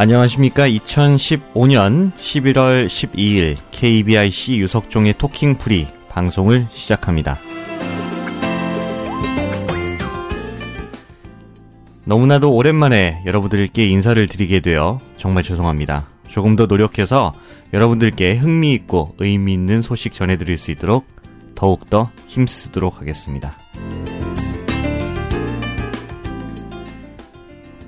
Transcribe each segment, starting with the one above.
안녕하십니까. 2015년 11월 12일 KBIC 유석종의 토킹 프리 방송을 시작합니다. 너무나도 오랜만에 여러분들께 인사를 드리게 되어 정말 죄송합니다. 조금 더 노력해서 여러분들께 흥미있고 의미 있는 소식 전해드릴 수 있도록 더욱더 힘쓰도록 하겠습니다.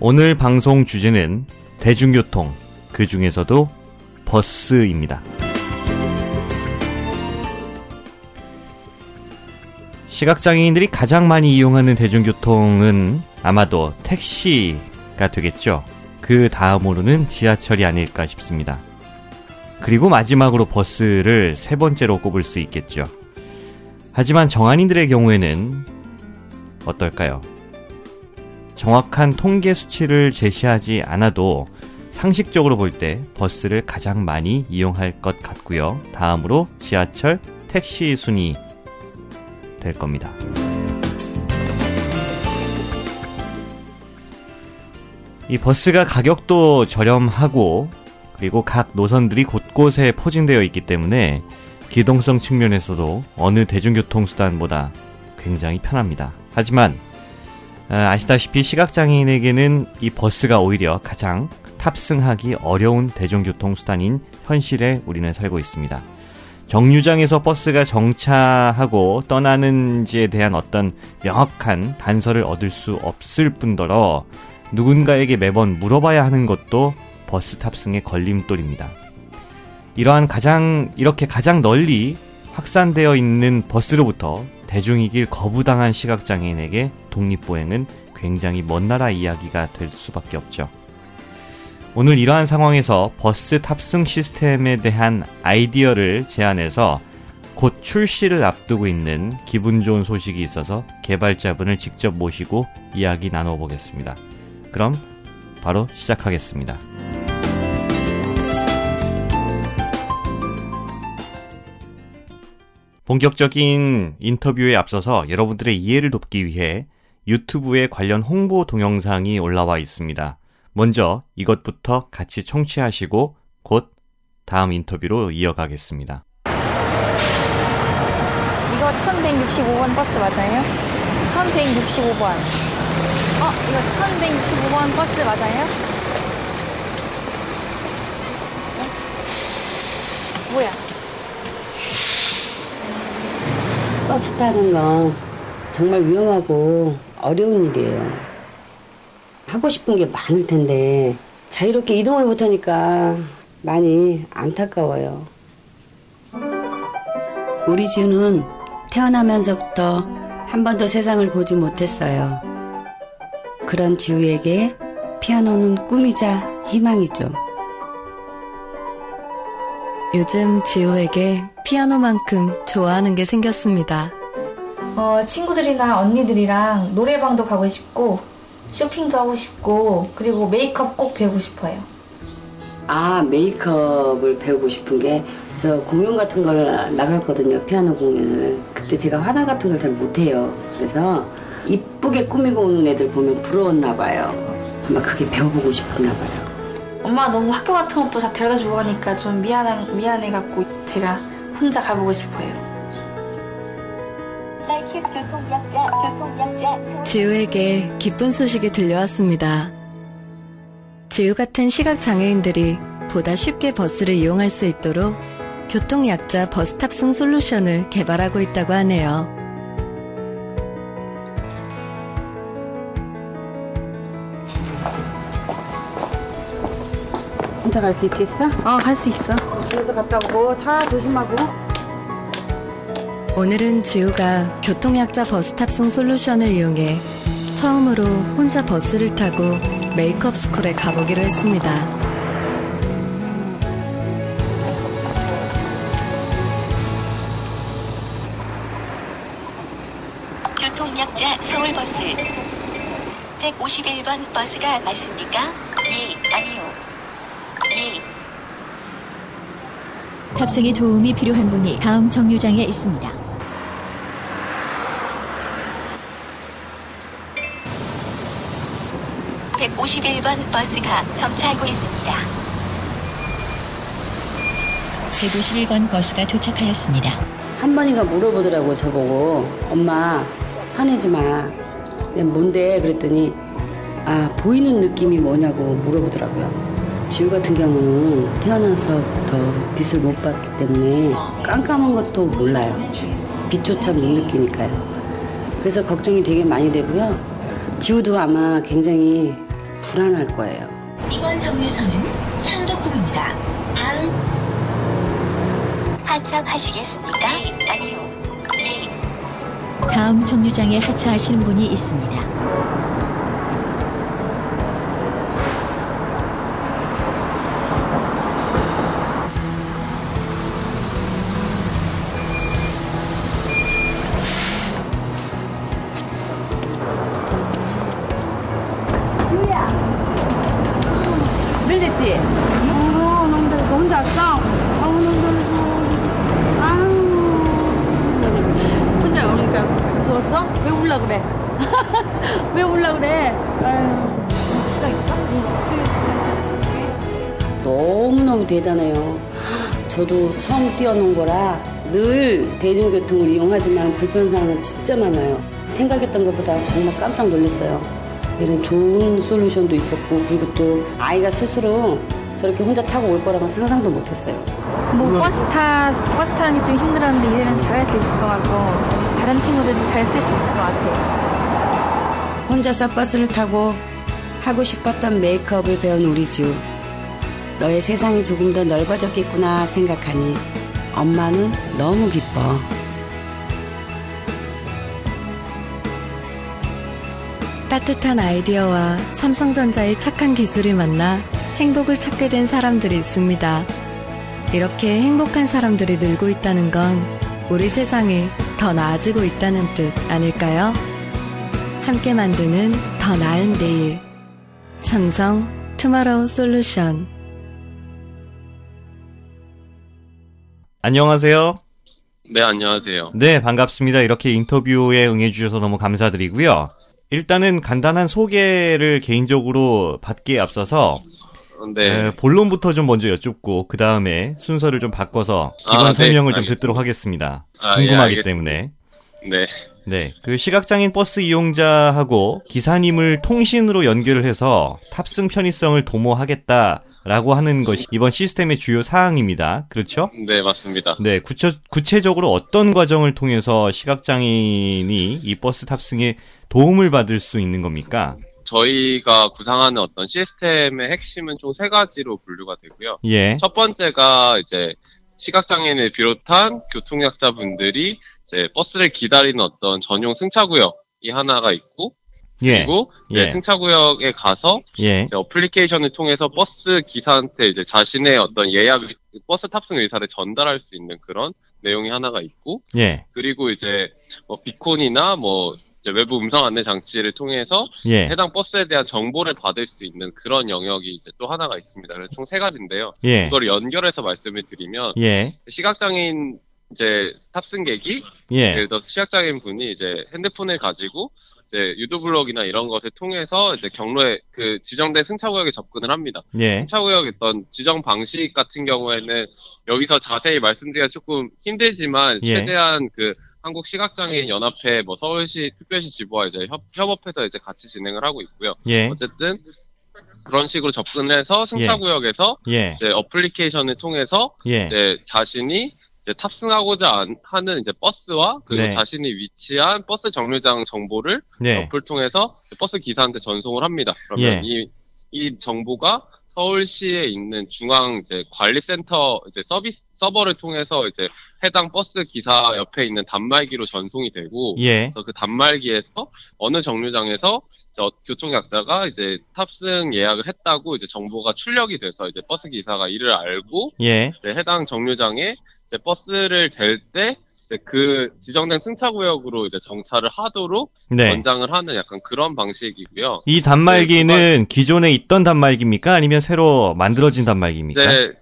오늘 방송 주제는 대중교통, 그 중에서도 버스입니다. 시각장애인들이 가장 많이 이용하는 대중교통은 아마도 택시가 되겠죠. 그 다음으로는 지하철이 아닐까 싶습니다. 그리고 마지막으로 버스를 세 번째로 꼽을 수 있겠죠. 하지만 정한인들의 경우에는 어떨까요? 정확한 통계 수치를 제시하지 않아도 상식적으로 볼 때 버스를 가장 많이 이용할 것 같고요. 다음으로 지하철, 택시 순위 될 겁니다. 이 버스가 가격도 저렴하고 그리고 각 노선들이 곳곳에 포진되어 있기 때문에 기동성 측면에서도 어느 대중교통수단보다 굉장히 편합니다. 하지만 아, 아시다시피 시각장애인에게는 이 버스가 오히려 가장 탑승하기 어려운 대중교통 수단인 현실에 우리는 살고 있습니다. 정류장에서 버스가 정차하고 떠나는지에 대한 어떤 명확한 단서를 얻을 수 없을 뿐더러 누군가에게 매번 물어봐야 하는 것도 버스 탑승의 걸림돌입니다. 이러한 가장, 이렇게 가장 널리 확산되어 있는 버스로부터 대중이길 거부당한 시각장애인에게 독립보행은 굉장히 먼 나라 이야기가 될 수밖에 없죠. 오늘 이러한 상황에서 버스 탑승 시스템에 대한 아이디어를 제안해서 곧 출시를 앞두고 있는 기분 좋은 소식이 있어서 개발자분을 직접 모시고 이야기 나눠보겠습니다. 그럼 바로 시작하겠습니다. 본격적인 인터뷰에 앞서서 여러분들의 이해를 돕기 위해 유튜브에 관련 홍보 동영상이 올라와 있습니다. 먼저 이것부터 같이 청취하시고 곧 다음 인터뷰로 이어가겠습니다. 이거 1165번 버스 맞아요? 1165번. 어, 이거 1165번 버스 맞아요? 어? 뭐야? 타는 건 정말 위험하고 어려운 일이에요. 하고 싶은 게 많을 텐데 자유롭게 이동을 못하니까 많이 안타까워요. 우리 지우는 태어나면서부터 한 번도 세상을 보지 못했어요. 그런 지우에게 피아노는 꿈이자 희망이죠. 요즘 지우에게 피아노만큼 좋아하는 게 생겼습니다. 어, 친구들이나 언니들이랑 노래방도 가고 싶고 쇼핑도 하고 싶고 그리고 메이크업 꼭 배우고 싶어요. 아 메이크업을 배우고 싶은 게 저 공연 같은 걸 나갔거든요 피아노 공연을 그때 제가 화장 같은 걸 잘 못해요 그래서 이쁘게 꾸미고 오는 애들 보면 부러웠나 봐요 아마 그게 배워보고 싶었나 봐요 엄마 너무 학교 같은 것도 다 데려다 주고 하니까 좀 미안한 미안해갖고 제가 혼자 가보고 싶어요. 지우에게 기쁜 소식이 들려왔습니다. 지우 같은 시각장애인들이 보다 쉽게 버스를 이용할 수 있도록 교통약자 버스 탑승 솔루션을 개발하고 있다고 하네요. 혼자 갈수 있겠어? 어, 갈 수 있어. 그래서 갔다 오고 차 조심하고. 오늘은 지우가 교통약자 버스 탑승 솔루션을 이용해 처음으로 혼자 버스를 타고 메이크업 스쿨에 가보기로 했습니다. 교통약자 서울버스 151번 버스가 맞습니까? 예, 아니요. 예. 탑승에 도움이 필요한 분이 다음 정류장에 있습니다. 51번 버스가 정차하고 있습니다. 151번 버스가 도착하였습니다. 한 번인가 물어보더라고 저보고 엄마 화내지 마. 내가 뭔데 그랬더니 아 보이는 느낌이 뭐냐고 물어보더라고요. 지우 같은 경우는 태어나서부터 빛을 못 봤기 때문에 깜깜한 것도 몰라요. 빛조차 못 느끼니까요. 그래서 걱정이 되게 많이 되고요. 지우도 아마 굉장히 불안할 거예요. 이번 정류소는 창덕궁입니다. 다음 하차하시겠습니까? 네, 아니요. 네. 다음 정류장에 하차하시는 분이 있습니다. 처음 떼어놓은 거라 늘 대중교통을 이용하지만 불편사항은 진짜 많아요. 생각했던 것보다 정말 깜짝 놀랐어요. 이런 좋은 솔루션도 있었고 그리고 또 아이가 스스로 저렇게 혼자 타고 올 거라고 상상도 못했어요. 뭐 버스 타 버스 타는 게 좀 힘들었는데 이제는 잘할 수 있을 것 같고 다른 친구들도 잘 쓸 수 있을 것 같아요. 혼자서 버스를 타고 하고 싶었던 메이크업을 배운 우리 주. 너의 세상이 조금 더 넓어졌겠구나 생각하니 엄마는 너무 기뻐. 따뜻한 아이디어와 삼성전자의 착한 기술이 만나 행복을 찾게 된 사람들이 있습니다. 이렇게 행복한 사람들이 늘고 있다는 건 우리 세상이 더 나아지고 있다는 뜻 아닐까요? 함께 만드는 더 나은 내일. 삼성 투마로우 솔루션. 안녕하세요. 네, 안녕하세요. 네, 반갑습니다. 이렇게 인터뷰에 응해주셔서 너무 감사드리고요. 일단은 간단한 소개를 개인적으로 받기에 앞서서 네. 에, 본론부터 좀 먼저 여쭙고 그 다음에 순서를 좀 바꿔서 기본 아, 네, 설명을 좀. 듣도록 하겠습니다. 아, 궁금하기 예. 때문에. 네. 네, 그 시각장애인 버스 이용자하고 기사님을 통신으로 연결을 해서 탑승 편의성을 도모하겠다 라고 하는 것이 이번 시스템의 주요 사항입니다. 그렇죠? 네, 맞습니다. 네, 구체, 구체적으로 어떤 과정을 통해서 시각장애인이 이 버스 탑승에 도움을 받을 수 있는 겁니까? 저희가 구상하는 어떤 시스템의 핵심은 총 세 가지로 분류가 되고요. 예, 첫 번째가 이제 시각장애인을 비롯한 교통약자분들이 이제 버스를 기다리는 어떤 전용 승차구역 이 하나가 있고, 예, 그리고 예. 승차 구역에 가서 예, 어플리케이션을 통해서 버스 기사한테 이제 자신의 어떤 예약, 버스 탑승 의사를 전달할 수 있는 그런 내용이 하나가 있고, 예, 그리고 이제 뭐 beacon이나 뭐 이제 외부 음성 안내 장치를 통해서 예, 해당 버스에 대한 정보를 받을 수 있는 그런 영역이 이제 또 하나가 있습니다. 그래서 총 세 가지인데요. 예, 이걸 연결해서 말씀을 드리면 예, 시각장애인 이제 탑승객이 예, 예를 들어 서 시각장애인 분이 이제 핸드폰을 가지고 이제 유도블럭이나 이런 것을 통해서 이제 경로에 그 지정된 승차구역에 접근을 합니다. 예, 승차구역 어떤 지정 방식 같은 경우에는 여기서 자세히 말씀드리기가 조금 힘들지만 예. 최대한 그 한국 시각장애인 연합회 뭐 서울시 특별시 지부와 이제 협, 협업해서 이제 같이 진행을 하고 있고요. 예, 어쨌든 그런 식으로 접근해서 승차구역에서 예, 이제 어플리케이션을 통해서 예, 이제 자신이 이제 탑승하고자 안- 하는 이제 버스와 그리고 네. 자신이 위치한 버스 정류장 정보를 네, 어플 통해서 버스 기사한테 전송을 합니다. 그러면 예. 이, 이 정보가 서울시에 있는 중앙 이제 관리센터 이제 서비스 서버를 통해서 이제 해당 버스 기사 옆에 있는 단말기로 전송이 되고 예, 그래서 그 단말기에서 어느 정류장에서 저 교통약자가 이제 탑승 예약을 했다고 이제 정보가 출력이 돼서 이제 버스 기사가 이를 알고 예, 이제 해당 정류장에 이제 버스를 댈 때 이제 그 지정된 승차 구역으로 이제 정차를 하도록 네. 권장을 하는 약간 그런 방식이고요. 이 단말기는 기존에 있던 단말기입니까? 아니면 새로 만들어진 단말기입니까? 이제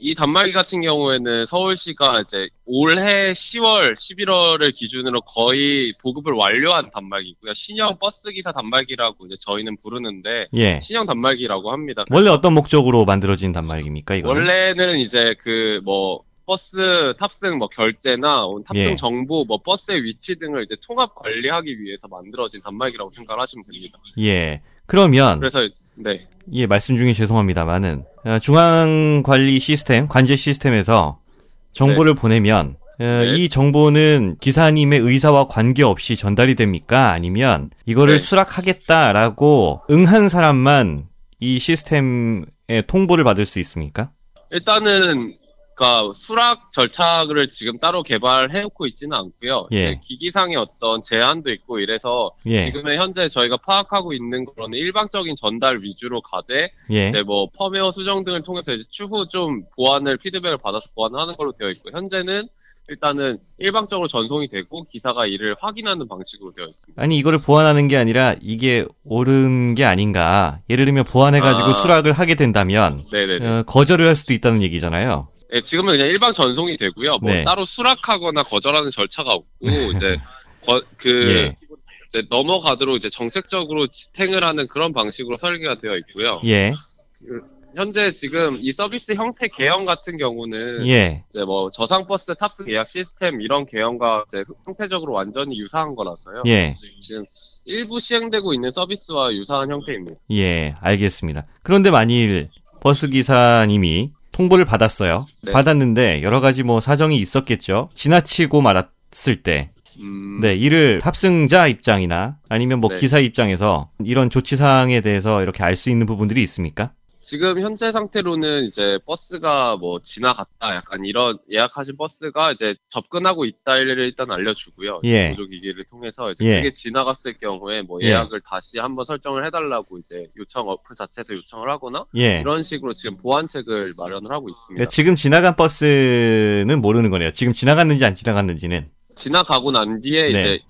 이 단말기 같은 경우에는 서울시가 이제 올해 10월, 11월을 기준으로 거의 보급을 완료한 단말기고요. 신형 버스 기사 단말기라고 이제 저희는 부르는데 예. 신형 단말기라고 합니다. 원래 어떤 목적으로 만들어진 단말기입니까, 이거? 원래는 이제 그 뭐 버스 탑승 뭐 결제나 탑승 예. 정보, 뭐 버스의 위치 등을 이제 통합 관리하기 위해서 만들어진 단말기라고 생각하시면 됩니다. 예. 그러면 그래서 네, 예, 말씀 중에 죄송합니다만은 어, 중앙 관리 시스템, 관제 시스템에서 정보를 보내면 어, 네. 이 정보는 기사님의 의사와 관계없이 전달이 됩니까? 아니면 이거를 네. 수락하겠다라고 응한 사람만 이 시스템에 통보를 받을 수 있습니까? 일단은 그러니까 수락 절차를 지금 따로 개발해놓고 있지는 않고요. 예. 기기상의 어떤 제한도 있고 이래서 예. 지금의 현재 저희가 파악하고 있는 거는 일방적인 전달 위주로 가되 예. 이제 뭐 펌웨어 수정 등을 통해서 이제 추후 좀 보완을 피드백을 받아서 보완하는 걸로 되어 있고 현재는 일단은 일방적으로 전송이 되고 기사가 이를 확인하는 방식으로 되어 있습니다. 아니 이거를 보완하는 게 아니라 이게 옳은 게 아닌가? 예를 들면 보완해가지고 아. 수락을 하게 된다면. 어, 거절을 할 수도 있다는 얘기잖아요. 예, 지금은 그냥 일방 전송이 되고요. 뭐 네. 따로 수락하거나 거절하는 절차가 없고 이제 거- 그 예. 이제 넘어가도록 이제 정책적으로 지탱을 하는 그런 방식으로 설계가 되어 있고요. 예, 현재 지금 이 서비스 형태 개형 같은 경우는 예, 이제 뭐 저상 버스 탑승 예약 시스템 이런 개형과 이제 형태적으로 완전히 유사한 거라서요. 예. 지금 일부 시행되고 있는 서비스와 유사한 형태입니다. 예, 알겠습니다. 그런데 만일 버스 기사님이 통보를 받았어요. 네. 받았는데 여러 가지 뭐 사정이 있었겠죠. 지나치고 말았을 때, 음, 네, 이를 탑승자 입장이나 아니면 뭐 네. 기사 입장에서 이런 조치 사항에 대해서 이렇게 알 수 있는 부분들이 있습니까? 지금 현재 상태로는 이제 버스가 뭐 지나갔다 약간 이런 예약하신 버스가 이제 접근하고 있다를 일단 알려주고요. 예. 보조기기를 통해서 이제 예. 그게 지나갔을 경우에 뭐 예. 예약을 다시 한번 설정을 해달라고 이제 요청 어플 자체에서 요청을 하거나 예. 이런 식으로 지금 보완책을 마련을 하고 있습니다. 그러니까 지금 지나간 버스는 모르는 거네요. 지금 지나갔는지 안 지나갔는지는. 지나가고 난 뒤에 네. 이제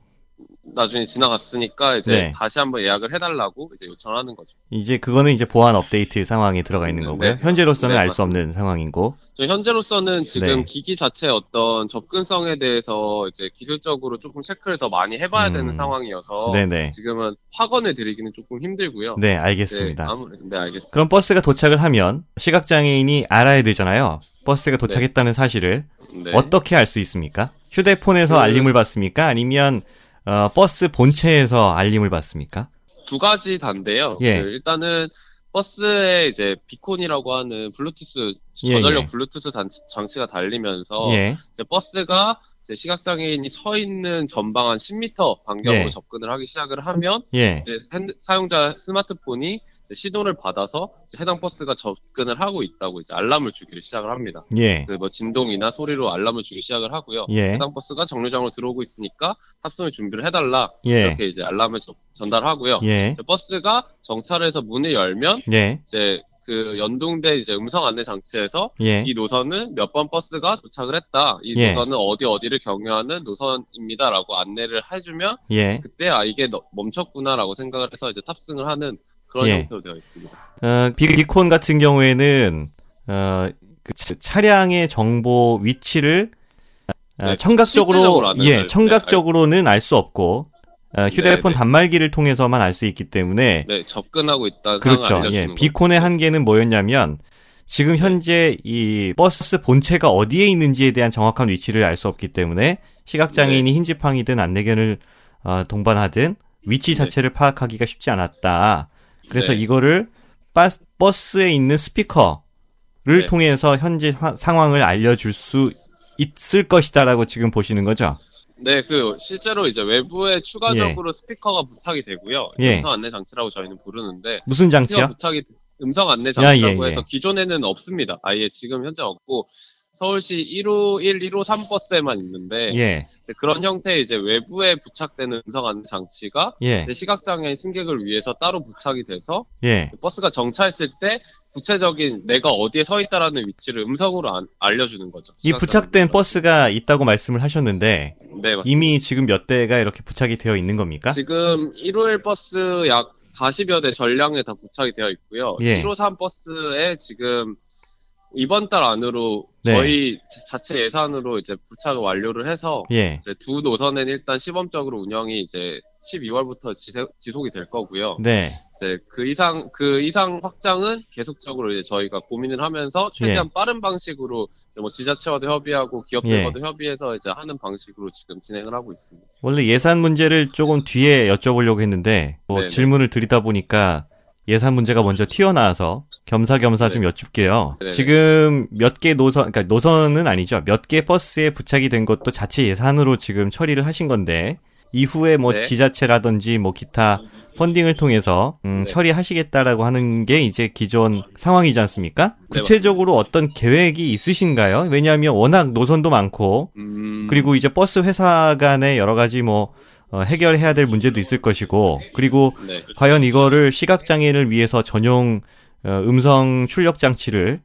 나중에 지나갔으니까 이제 네. 다시 한번 예약을 해달라고 이제 요청을 하는 거죠. 이제 그거는 이제 보안 업데이트 상황에 들어가 있는 네, 거고요. 네. 현재로서는 네, 알수 없는 상황이고. 저 현재로서는 지금 네. 기기 자체의 어떤 접근성에 대해서 이제 기술적으로 조금 체크를 더 많이 해봐야 음. 되는 상황이어서 네네. 지금은 확언을 드리기는 조금 힘들고요. 네, 알겠습니다. 네, 아무, 네, 알겠습니다. 그럼 버스가 도착을 하면 시각장애인이 알아야 되잖아요. 버스가 도착했다는 사실을 네. 어떻게 알 수 있습니까? 휴대폰에서 그- 알림을 받습니까? 아니면 어, 버스 본체에서 알림을 받습니까? 두 가지 단데요. 예. 그 일단은 버스에 이제 beacon이라고 하는 블루투스 예, 저전력 예. 블루투스 단- 장치가 달리면서 예, 버스가 이제 시각장애인이 서 있는 전방 한 10m 반경으로 예. 접근을 하기 시작을 하면 예, 이제 핸드- 사용자 스마트폰이 이제 신호를 받아서 이제 해당 버스가 접근을 하고 있다고 이제 알람을 주기를 시작을 합니다. 예, 그 뭐 진동이나 소리로 알람을 주기 시작을 하고요. 예, 해당 버스가 정류장으로 들어오고 있으니까 탑승을 준비를 해달라 예, 이렇게 이제 알람을 저- 전달하고요. 예, 버스가 정차를 해서 문을 열면 예, 이제 그 연동된 이제 음성 안내 장치에서 예, 이 노선은 몇 번 버스가 도착을 했다. 이 예. 노선은 어디 어디를 경유하는 노선입니다라고 안내를 해주면 예. 그때 아 이게 너- 멈췄구나라고 생각을 해서 이제 탑승을 하는 그런 예. 형태로 되어 있습니다. 어, 비콘 같은 경우에는 어, 그 차- 차량의 정보 위치를 어, 네, 청각적으로 예, 알- 청각적으로는 알 수 없고 어, 휴대폰 네, 네. 단말기를 통해서만 알 수 있기 때문에 네, 접근하고 있다는 그렇죠. 예, 비콘의. 한계는 뭐였냐면 지금 현재 이 버스 본체가 어디에 있는지에 대한 정확한 위치를 알 수 없기 때문에 시각장애인이 네. 흰지팡이든 안내견을 어, 동반하든 위치 자체를 파악하기가 쉽지 않았다. 그래서 네. 이거를 바- 버스에 있는 스피커를 네. 통해서 현재 화- 상황을 알려줄 수 있을 것이다라고 지금 보시는 거죠. 네, 그 실제로 이제 외부에 추가적으로 스피커가 부착이 되고요. 예. 음성 안내 장치라고 저희는 부르는데 무슨 장치요? 부착이 음성 안내 야, 장치라고 예, 예. 해서 기존에는 없습니다. 아예 지금 현재 없고 서울시 151, 153 버스에만 있는데 예, 그런 형태의 이제 외부에 부착되는 음성 안내 장치가 예, 시각장애인 승객을 위해서 따로 부착이 돼서 예. 버스가 정차했을 때 구체적인 내가 어디에 서 있다라는 위치를 음성으로 안- 알려주는 거죠. 이 부착된. 버스가 있다고 말씀을 하셨는데 네. 이미 지금 몇 대가 이렇게 부착이 되어 있는 겁니까? 지금 151 버스 약 40여 대 전량에 다 부착이 되어 있고요. 예. 153 버스에 지금 이번 달 안으로 네. 저희 자체 예산으로 이제 부착을 완료를 해서 예. 이제 두 노선은 일단 시범적으로 운영이 이제 12월부터 지속이 될 거고요. 네. 이제 그 이상 그 이상 확장은 계속적으로 이제 저희가 고민을 하면서 최대한 빠른 방식으로 이제 뭐 지자체와도 협의하고 기업들과도 협의해서 이제 하는 방식으로 지금 진행을 하고 있습니다. 원래 예산 문제를 조금 뒤에 여쭤보려고 했는데 뭐 네네. 질문을 드리다 보니까 예산 문제가 먼저 튀어나와서 겸사겸사 좀 여쭙게요. 네네. 지금 몇 개 노선, 그러니까 노선은 아니죠. 몇 개 버스에 부착이 된 것도 자체 예산으로 지금 처리를 하신 건데 이후에 뭐 네. 지자체라든지 뭐 기타 펀딩을 통해서 음, 네. 처리하시겠다라고 하는 게 이제 기존 상황이지 않습니까? 네, 구체적으로 어떤 계획이 있으신가요? 왜냐하면 워낙 노선도 많고 음, 그리고 이제 버스 회사 간에 여러 가지 뭐 어, 해결해야 될 문제도 있을 것이고 그리고 네. 과연 이거를 시각 장애인을 위해서 전용 어, 음성 출력 장치를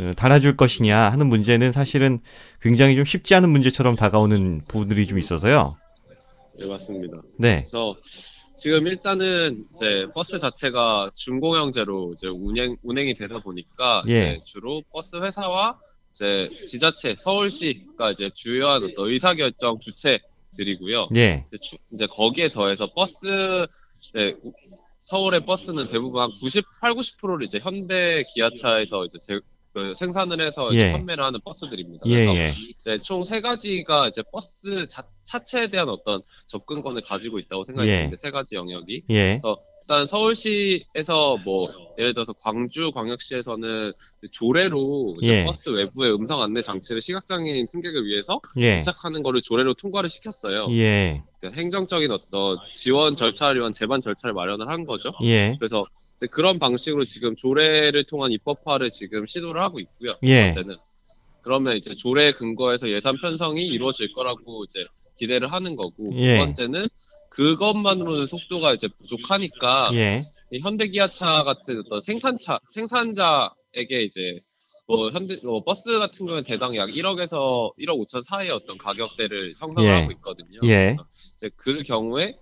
어, 달아줄 것이냐 하는 문제는 사실은 굉장히 좀 쉽지 않은 문제처럼 다가오는 부분들이 좀 있어서요. 네, 맞습니다. 네, 그래서 지금 일단은 이제 버스 자체가 준공영제로 이제 운행 운행이 되다 보니까 예. 주로 버스 회사와 이제 지자체 서울시가 이제 주요한 의사결정 주체들이고요. 예, 이제, 추- 이제 거기에 더해서 버스 네, 우- 서울의 버스는 대부분 한 98, 90%를 이제 현대 기아차에서 이제 제- 그 생산을 해서 예. 판매를 하는 버스들입니다. 예, 그래서 예, 이제 총 세 가지가 이제 버스 자, 차체에 대한 어떤 접근권을 가지고 있다고 생각이 예. 드는데 세 가지 영역이 예, 일단 서울시에서 뭐 예를 들어서 광주 광역시에서는 조례로 예. 버스 외부의 음성 안내 장치를 시각장애인 승객을 위해서 예, 부착하는 거를 조례로 통과를 시켰어요. 예, 행정적인 어떤 지원 절차를 위한 제반 절차를 마련을 한 거죠. 예, 그래서 그런 방식으로 지금 조례를 통한 입법화를 지금 시도를 하고 있고요. 첫 예. 번째는 그러면 이제 조례 근거에서 예산 편성이 이루어질 거라고 이제 기대를 하는 거고 예. 두 번째는 그것만으로는 속도가 이제 부족하니까 예, 이 현대기아차 같은 어떤 생산차 생산자에게 이제 뭐 현대 뭐 버스 같은 경우는 대당 약 1억에서 1억 5천 사이의 어떤 가격대를 형성을 예. 하고 있거든요. 예. 그래서 이제 그 경우에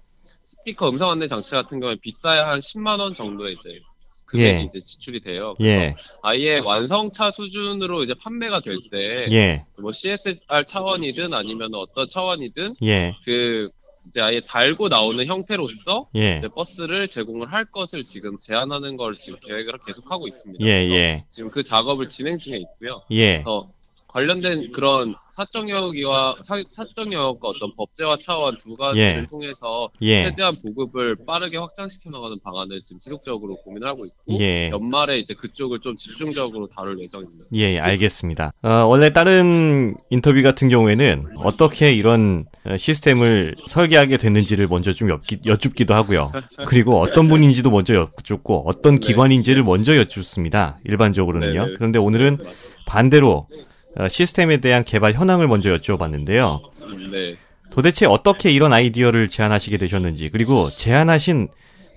스피커 음성 안내 장치 같은 경우에 비싸야 한 10만 원 정도의 이제 금액이 예. 이제 지출이 돼요. 그래서 예, 아예 완성차 수준으로 이제 판매가 될 때뭐 예, CSR 차원이든 아니면 어떤 차원이든 예, 그 이제 아예 달고 나오는 형태로서 예, 이제 버스를 제공을 할 것을 지금 제안하는 걸 지금 계획을 계속하고 있습니다. 예, 예, 지금 그 작업을 진행 중에 있고요. 예, 그래서 관련된 그런 사적 사, 사적 영역과 어떤 법제화 차원 두 가지를 예. 통해서 예, 최대한 보급을 빠르게 확장시켜 나가는 방안을 지금 지속적으로 고민을 하고 있고 예. 연말에 이제 그쪽을 좀 집중적으로 다룰 예정입니다. 예, 알겠습니다. 어, 원래 다른 인터뷰 같은 경우에는 어떻게 이런 어, 시스템을 설계하게 됐는지를 먼저 좀 엽기, 여쭙기도 하고요. 그리고 어떤 분인지도 먼저 여쭙고 어떤 네. 기관인지를 먼저 여쭙습니다. 일반적으로는요. 네네. 그런데 오늘은 반대로 어, 시스템에 대한 개발 현황을 먼저 여쭤봤는데요. 네. 도대체 어떻게 이런 아이디어를 제안하시게 되셨는지, 그리고 제안하신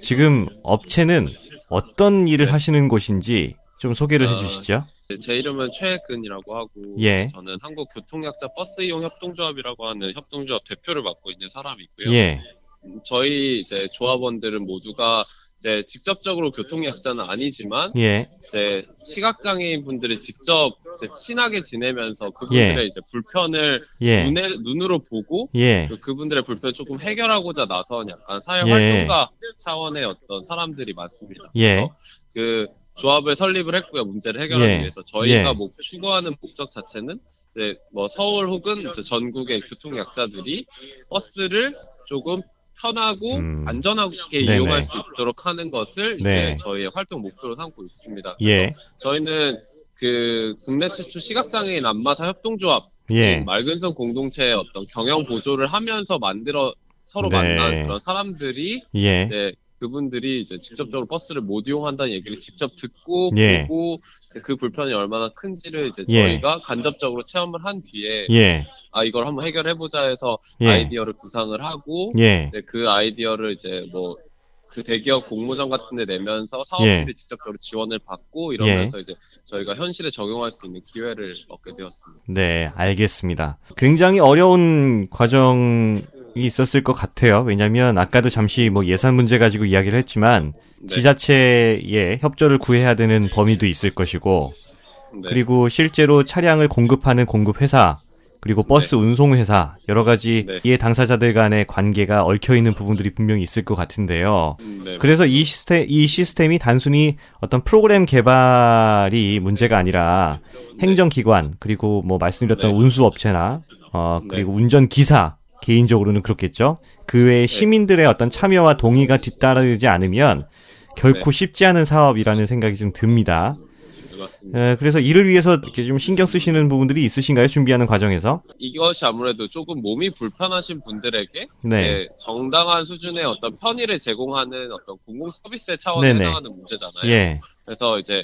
지금 업체는 어떤 일을 하시는 곳인지 좀 소개를 어, 해주시죠. 제 이름은 최근이라고 하고 예. 저는 한국 교통약자 버스 이용 협동조합이라고 하는 협동조합 대표를 맡고 있는 사람이고요. 예, 음, 저희 이제 조합원들은 모두가 이제 직접적으로 교통약자는 아니지만 예, 이제 시각장애인 분들이 직접 이제 친하게 지내면서 그분들의 예. 이제 불편을 예, 눈에 눈으로 보고 예, 그- 그분들의 불편을 조금 해결하고자 나선 약간 사회 예. 활동가 차원의 어떤 사람들이 많습니다. 예. 그래서 그 조합을 설립을 했고요. 문제를 해결하기 예. 위해서 저희가 예. 뭐 추구하는 목적 자체는 이제 뭐 서울 혹은 이제 전국의 교통 약자들이 버스를 조금 편하고 음. 안전하게 네네. 이용할 수 있도록 하는 것을 네. 이제 저희의 활동 목표로 삼고 있습니다. 예, 저희는 그 국내 최초 시각장애인 안마사 협동조합 예, 맑은성 공동체의 어떤 경영 보조를 하면서 만들어 서로 네. 만난 그런 사람들이 예, 이제 그분들이 이제 직접적으로 버스를 못 이용한다는 얘기를 직접 듣고 예. 보고 그 불편이 얼마나 큰지를 이제 예. 저희가 간접적으로 체험을 한 뒤에 예, 아 이걸 한번 해결해 보자 해서 예. 아이디어를 구상을 하고 예, 이제 그 아이디어를 이제 뭐 그 대기업 공모전 같은 데 내면서 사업들이 예. 직접적으로 지원을 받고 이러면서 이제 저희가 현실에 적용할 수 있는 기회를 얻게 되었습니다. 네, 알겠습니다. 굉장히 어려운 과정이 있었을 것 같아요. 왜냐면 아까도 잠시 뭐 예산 문제 가지고 이야기를 했지만 네. 지자체의 협조를 구해야 되는 범위도 있을 것이고 네. 그리고 실제로 차량을 공급하는 공급 회사, 그리고 버스 운송 회사 여러 가지 네. 이해 당사자들 간의 관계가 얽혀 있는 부분들이 분명히 있을 것 같은데요. 음, 네. 그래서 이 시스템 이 시스템이 단순히 어떤 프로그램 개발이 문제가 아니라 행정기관 그리고 뭐 말씀드렸던 네. 운수업체나 어 네. 그리고 운전 기사 개인적으로는 그렇겠죠. 그 외에 시민들의 어떤 참여와 동의가 뒤따르지 않으면 결코 네. 쉽지 않은 사업이라는 생각이 좀 듭니다. 네, 그래서 이를 위해서 이렇게 좀 신경 쓰시는 부분들이 있으신가요? 준비하는 과정에서? 이것이 아무래도 조금 몸이 불편하신 분들에게 네. 정당한 수준의 어떤 편의를 제공하는 어떤 공공 서비스의 차원에 네네. 해당하는 문제잖아요. 예. 그래서 이제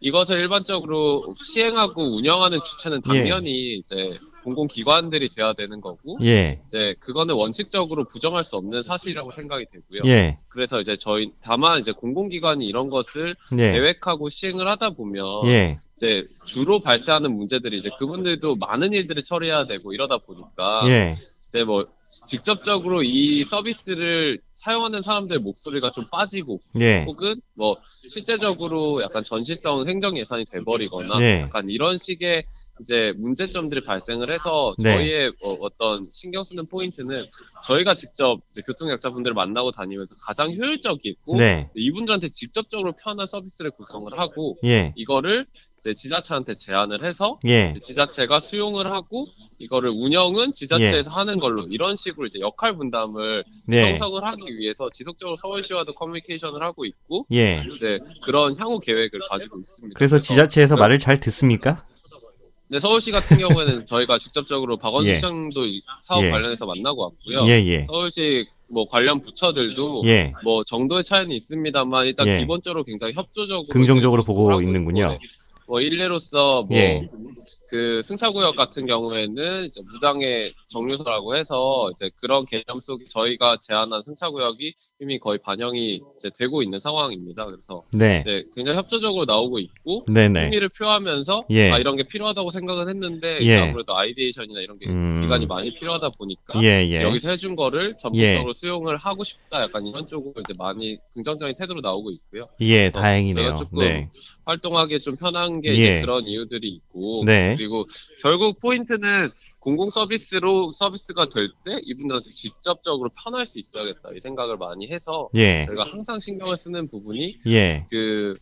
이것을 일반적으로 시행하고 운영하는 주체는 예. 당연히 이제 공공기관들이 돼야 되는 거고 예. 이제 그거는 원칙적으로 부정할 수 없는 사실이라고 생각이 되고요. 예. 그래서 이제 저희 다만 이제 공공기관이 이런 것을 예. 계획하고 시행을 하다 보면 예. 이제 주로 발생하는 문제들이 이제 그분들도 많은 일들을 처리해야 되고 이러다 보니까 예. 이제 뭐 직접적으로 이 서비스를 사용하는 사람들의 목소리가 좀 빠지고 예. 혹은 뭐 실제적으로 약간 전시성 행정 예산이 돼버리거나 네. 약간 이런 식의 이제 문제점들이 발생을 해서 네. 저희의 어, 떤 신경 쓰는 포인트는 저희가 직접 교통약자분들을 만나고 다니면서 가장 효율적이고 네. 이분들한테 직접적으로 편한 서비스를 구성을 하고 예. 이거를 이제 지자체한테 제안을 해서 예. 지자체가 수용을 하고 이거를 운영은 지자체에서 하는 걸로 이런 식으로 이제 역할 분담을 네. 형성을 하기 위해서 지속적으로 서울시와도 커뮤니케이션을 하고 있고 예. 이제 그런 향후 계획을 가지고 있습니다. 그래서 지자체에서 그- 말을 잘 듣습니까? 네, 서울시 같은 경우에는 저희가 직접적으로 박원순 예. 시장도 이 사업 예. 관련해서 만나고 왔고요. 예, 예. 서울시 뭐 관련 부처들도 예. 뭐 정도의 차이는 있습니다만 일단 예. 기본적으로 굉장히 협조적으로 긍정적으로 보고 있는군요. 네. 뭐 일례로서 뭐 예. 그 승차구역 같은 경우에는 이제 무장의 정류소라고 해서 이제 그런 개념 속에 저희가 제안한 승차구역이 이미 거의 반영이 이제 되고 있는 상황입니다. 그래서 네. 이제 굉장히 협조적으로 나오고 있고 네네. 흥미를 표하면서 예. 아 이런 게 필요하다고 생각은 했는데 예. 아무래도 아이디에이션이나 이런 게 음. 기간이 많이 필요하다 보니까 예, 예. 여기서 해준 거를 전폭적으로 수용을 하고 싶다 약간 이런 쪽으로 이제 많이 긍정적인 태도로 나오고 있고요. 예, 다행이네요. 조금 네. 활동하기 좀 편한 게 예. 그런 이유들이 있고 네. 그리고 결국 포인트는 공공 서비스로 서비스가 될 때 이분들한테 직접적으로 편할 수 있어야겠다 이 생각을 많이 해서 예. 저희가 항상 신경을 쓰는 부분이 예. 그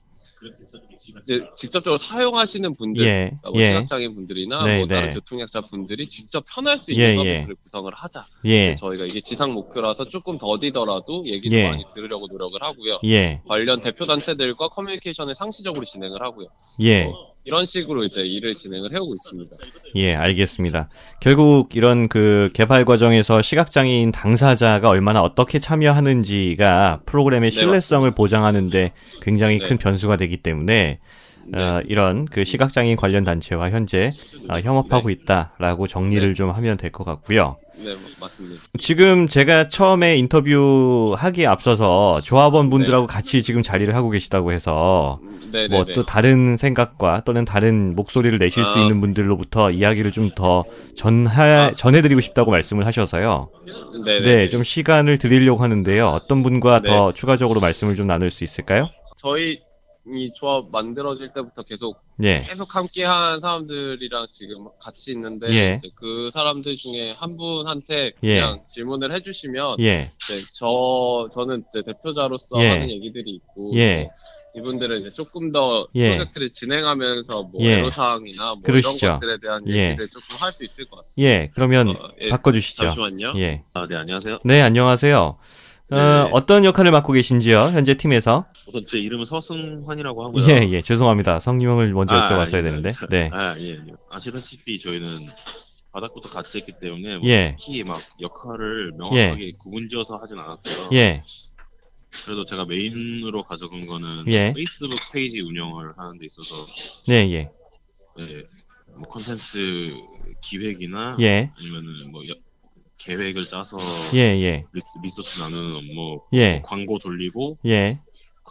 이제 직접적으로 사용하시는 분들 예. 뭐 예. 시각장애인 분들이나 네, 뭐 다른 네. 교통약자 분들이 직접 편할 수 있는 예, 예. 서비스를 구성을 하자. 예. 저희가 이게 지상 목표라서 조금 더디더라도 얘기도 예. 많이 들으려고 노력을 하고요. 예. 관련 대표 단체들과 커뮤니케이션을 상시적으로 진행을 하고요. 예. 어, 이런 식으로 이제 일을 진행을 해오고 있습니다. 예, 알겠습니다. 결국 이런 그 개발 과정에서 시각장애인 당사자가 얼마나 어떻게 참여하는지가 프로그램의 네, 신뢰성을 보장하는데 굉장히 네. 큰 변수가 되기 때문에 어, 이런 그 시각장애인 관련 단체와 현재 어, 협업하고 있다라고 정리를 네. 좀 하면 될 것 같고요. 네, 맞습니다. 지금 제가 처음에 인터뷰 하기에 앞서서 조합원 분들하고 같이 지금 자리를 하고 계시다고 해서 네, 네, 뭐 네. 또 다른 생각과 또는 다른 목소리를 내실 수 아. 있는 분들로부터 이야기를 좀 더 전하 전해드리고 싶다고 말씀을 하셔서요. 네, 네, 좀 시간을 드리려고 하는데요. 어떤 분과 네. 더 추가적으로 말씀을 좀 나눌 수 있을까요? 저희 이 조합 만들어질 때부터 계속 예, 계속 함께한 사람들이랑 지금 같이 있는데 예. 이제 그 사람들 중에 한 분한테 예. 그냥 질문을 해주시면 예, 이제 저 저는 이제 대표자로서 예. 하는 얘기들이 있고 예. 이분들은 이제 조금 더 예. 프로젝트를 진행하면서 뭐 예. 애로사항이나 뭐 그러시죠. 이런 것들에 대한 예. 얘기를 조금 할 수 있을 것 같습니다. 예. 그러면 어, 예. 바꿔주시죠. 잠시만요. 예. 아, 네, 안녕하세요. 네, 안녕하세요. 어, 네. 어떤 역할을 맡고 계신지요? 현재 팀에서? 우선 제 이름은 서승환이라고 하고요. 예, 예. 죄송합니다. 성함을 먼저 아, 여쭤봤어야 예. 되는데. 네. 아, 예, 예. 아시다시피 저희는 바닥부터 같이 했기 때문에 뭐 예. 특히 막 역할을 명확하게 구분지어서 하진 않았고요. 예. 그래도 제가 main으로 가져간 거는 예. 페이스북 페이지 운영을 하는 데 있어서 네, 예. 예, 뭐 컨텐츠 기획이나 예. 아니면은 뭐 여- 계획을 짜서 예, 예. resource 나누는 업무, 예. 광고 돌리고 예.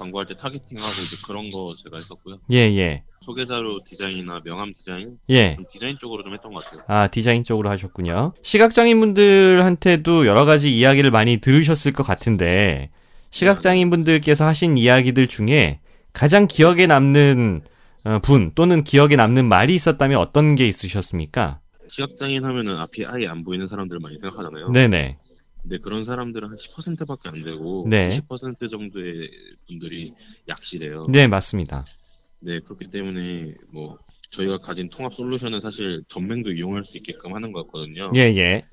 광고할 때 targeting하고 이제 그런 거 제가 했었고요. 예, 예. 소개자료 디자인이나 명함 디자인, 예. 좀 디자인 쪽으로 좀 했던 것 같아요. 아, 디자인 쪽으로 하셨군요. 시각장애인분들한테도 여러 가지 이야기를 많이 들으셨을 것 같은데, 시각장애인분들께서 하신 이야기들 중에 가장 기억에 남는 어, 분 또는 기억에 남는 말이 있었다면 어떤 게 있으셨습니까? 시각장애인 하면은 앞이 아예 안 보이는 사람들 많이 생각하잖아요. 네네. 근데 그런 사람들은 한 10%밖에 안 되고 네. 10% 정도의 분들이 약시래요. 네, 맞습니다. 네, 그렇기 때문에 뭐 저희가 가진 통합 솔루션은 사실 전맹도 이용할 수 있게끔 하는 것 같거든요. 예, 예.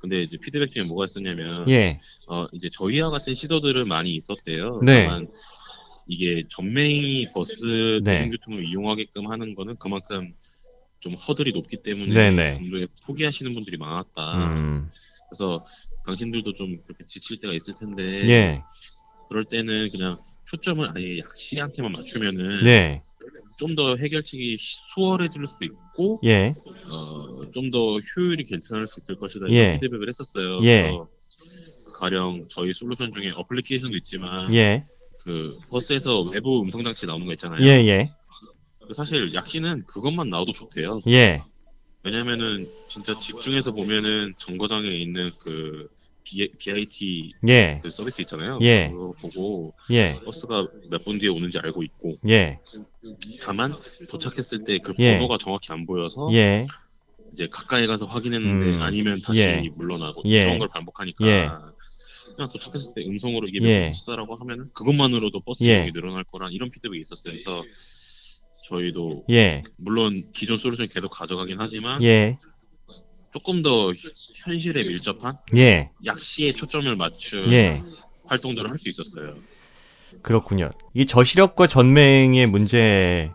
근데 이제 피드백 중에 뭐가 있었냐면 예. 어 이제 저희와 같은 시도들은 많이 있었대요. 네. 다만 이게 전맹이 버스 네. 대중교통을 이용하게끔 하는 거는 그만큼 좀 허들이 높기 때문에 네네. 정부에 포기하시는 분들이 많았다. 음. 그래서 당신들도 좀 그렇게 지칠 때가 있을 텐데 예. 그럴 때는 그냥 초점을 아예 약시한테만 맞추면은 네. 좀더 해결책이 수월해질 수 있고 예. 어, 좀 더 효율이 괜찮을 수 있을 것이다 예. 이런 피드백을 했었어요. 예. 그래서 가령 저희 솔루션 중에 어플리케이션도 있지만 예. 그 버스에서 외부 음성 장치 나오는 거 있잖아요. 예, 예. 사실 약시는 그것만 나와도 좋대요. 예. 왜냐면은 진짜 집중해서 보면은 정거장에 있는 그 B, BIT 예. 그 서비스 있잖아요. 예. 그거 보고 예. 버스가 몇 분 뒤에 오는지 알고 있고 예. 다만 도착했을 때그 예. 번호가 정확히 안 보여서 예. 이제 가까이 가서 확인했는데 음. 아니면 다시 예. 물러나고 예. 그런 걸 반복하니까 예. 그냥 도착했을 때 음성으로 이게 예. 몇 버스다라고 하면은 그것만으로도 버스 예. 이용이 늘어날 거란 이런 피드백이 있었어요. 그래서 저희도 예. 물론 기존 솔루션 계속 가져가긴 하지만 예. 조금 더 현실에 밀접한 예. 약시에 초점을 맞춘 예. 활동들을 할 수 있었어요. 그렇군요. 이게 저시력과 전맹의 문제라고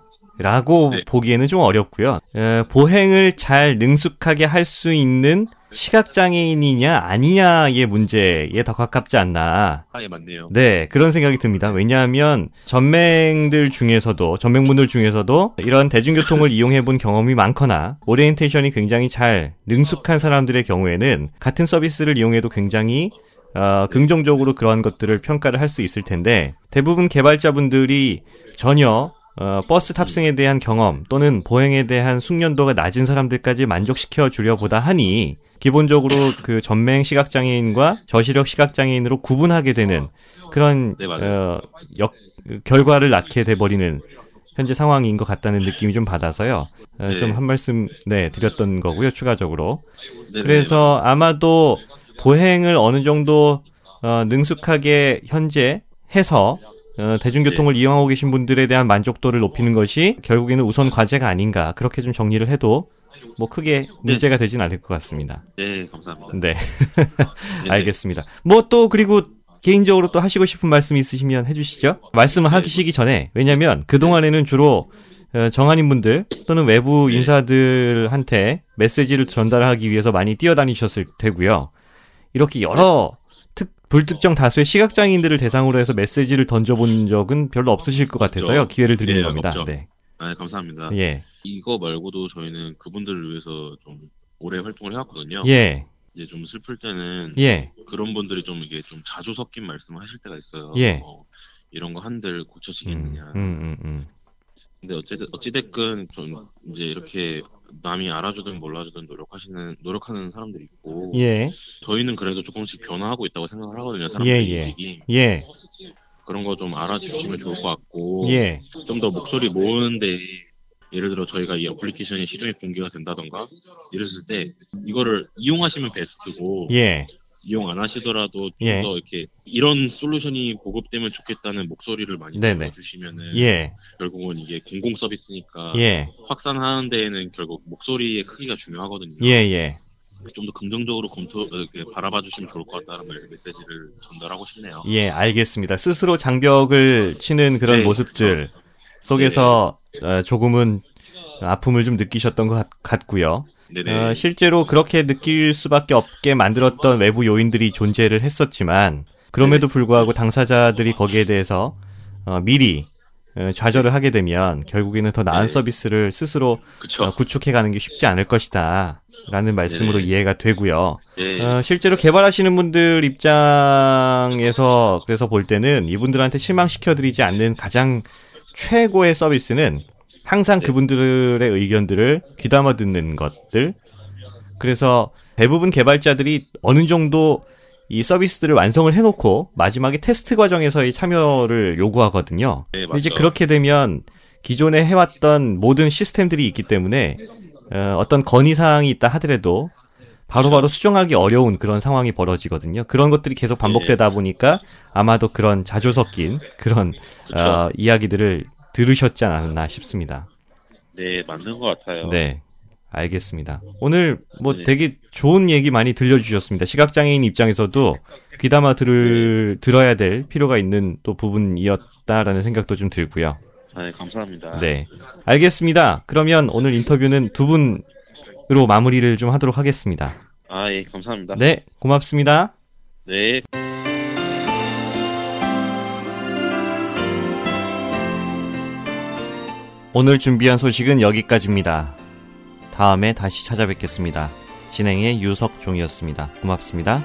네. 보기에는 좀 어렵고요. 어, 보행을 잘 능숙하게 할 수 있는 시각장애인이냐 아니냐의 문제에 더 가깝지 않나. 아 예 맞네요. 네, 그런 생각이 듭니다. 왜냐하면 전맹들 중에서도 전맹분들 중에서도 이런 대중교통을 이용해 본 경험이 많거나 오리엔테이션이 굉장히 잘 능숙한 사람들의 경우에는 같은 서비스를 이용해도 굉장히 어, 긍정적으로 그러한 것들을 평가를 할 수 있을 텐데 대부분 개발자분들이 전혀 어, 버스 탑승에 대한 경험 또는 보행에 대한 숙련도가 낮은 사람들까지 만족시켜 주려 보다 하니 기본적으로 그 전맹 시각장애인과 저시력 시각장애인으로 구분하게 되는 그런 네. 어, 역, 결과를 낳게 돼버리는 현재 상황인 것 같다는 느낌이 좀 받아서요. 어, 네. 좀한 말씀 네 드렸던 거고요. 추가적으로. 네네, 그래서 아마도 보행을 어느 정도 어, 능숙하게 현재 해서 어, 대중교통을 이용하고 계신 분들에 대한 만족도를 높이는 것이 결국에는 우선 과제가 아닌가 그렇게 좀 정리를 해도 뭐 크게 문제가 되진 않을 것 같습니다. 네, 감사합니다. 네, 네네. 알겠습니다. 뭐 또 그리고 개인적으로 또 하시고 싶은 말씀 있으시면 해주시죠. 말씀을 네. 하시기 전에 왜냐하면 그 동안에는 주로 어, 정한인 분들 또는 외부 네. 인사들한테 메시지를 전달하기 위해서 많이 뛰어다니셨을 테고요. 이렇게 여러 특, 불특정 다수의 시각장애인들을 대상으로 해서 메시지를 던져본 적은 별로 없으실 것 같아서요. 기회를 드리는 예, 겁니다. 없죠. 네. 아, 감사합니다. 예. 이거 말고도 저희는 그분들을 위해서 좀 오래 활동을 해왔거든요. 예. 이제 좀 슬플 때는 예. 그런 분들이 좀 이게 좀 자주 섞인 말씀을 하실 때가 있어요. 예. 어, 이런 거 한들 음, 고쳐지겠느냐. 음, 음, 음. 근데 어찌됐, 어찌 됐건 좀 이제 이렇게 남이 알아주든 몰라주든 노력하시는 노력하는 사람들이 있고 예. 저희는 그래도 조금씩 변화하고 있다고 생각을 하거든요. 예, 사람들 예. 인식이 예. 그런 거 좀 알아주시면 좋을 것 같고 예. 좀 더 목소리 모으는데 예를 들어 저희가 이 어플리케이션이 시중에 공개가 된다던가 이랬을 때 이거를 이용하시면 베스트고 예. 이용 안 하시더라도 좀 예. 더 이렇게 이런 솔루션이 보급되면 좋겠다는 목소리를 많이 네네. 들어주시면은 예. 결국은 이게 공공 서비스니까 예. 확산하는 데에는 결국 목소리의 크기가 중요하거든요. 예. 예. 좀 더 긍정적으로 검토 이렇게 바라봐 주시면 좋을 것 같다는 말- 메시지를 전달하고 싶네요. 예, 알겠습니다. 스스로 장벽을 치는 그런 네, 모습들 속에서 어, 조금은 아픔을 좀 느끼셨던 것 같. 네네. 어, 실제로 그렇게 느낄 수밖에 없게 만들었던 외부 요인들이 존재를 했었지만 그럼에도 불구하고 당사자들이 거기에 대해서 어, 미리 어, 좌절을 하게 되면 결국에는 더 나은 네. 서비스를 스스로. 어, 구축해가는 게 쉽지 않을 것이다. 라는 말씀으로 네네. 이해가 되고요. 예. 어, 실제로 개발하시는 분들 입장에서 그래서 볼 때는 이분들한테 실망시켜드리지 않는 가장 최고의 서비스는 항상 네. 그분들의 의견들을 귀담아 듣는 것들. 그래서 대부분 개발자들이 어느 정도 이 서비스들을 완성을 해놓고 마지막에 테스트 과정에서의 참여를 요구하거든요. 네, 이제. 그렇게 되면 기존에 해왔던 모든 시스템들이 있기 때문에 어, 어떤 건의 사항이 있다 하더라도 바로바로 수정하기 어려운 그런 상황이 벌어지거든요. 그런 것들이 계속 반복되다 보니까 아마도 그런 자주 섞인 그런 어, 이야기들을 들으셨지 않았나 싶습니다. 네, 맞는 것 같아요. 네. 알겠습니다. 오늘 뭐 네. 되게 좋은 얘기 많이 들려주셨습니다. 시각장애인 입장에서도 귀담아 들을, 들어야 될 필요가 있는 또 부분이었다라는 생각도 좀 들고요. 아, 네, 감사합니다. 네. 알겠습니다. 그러면 오늘 인터뷰는 두 분으로 마무리를 좀 하도록 하겠습니다. 아, 예, 감사합니다. 네. 고맙습니다. 네. 오늘 준비한 소식은 여기까지입니다. 다음에 다시 찾아뵙겠습니다. 진행의 유석종이었습니다. 고맙습니다.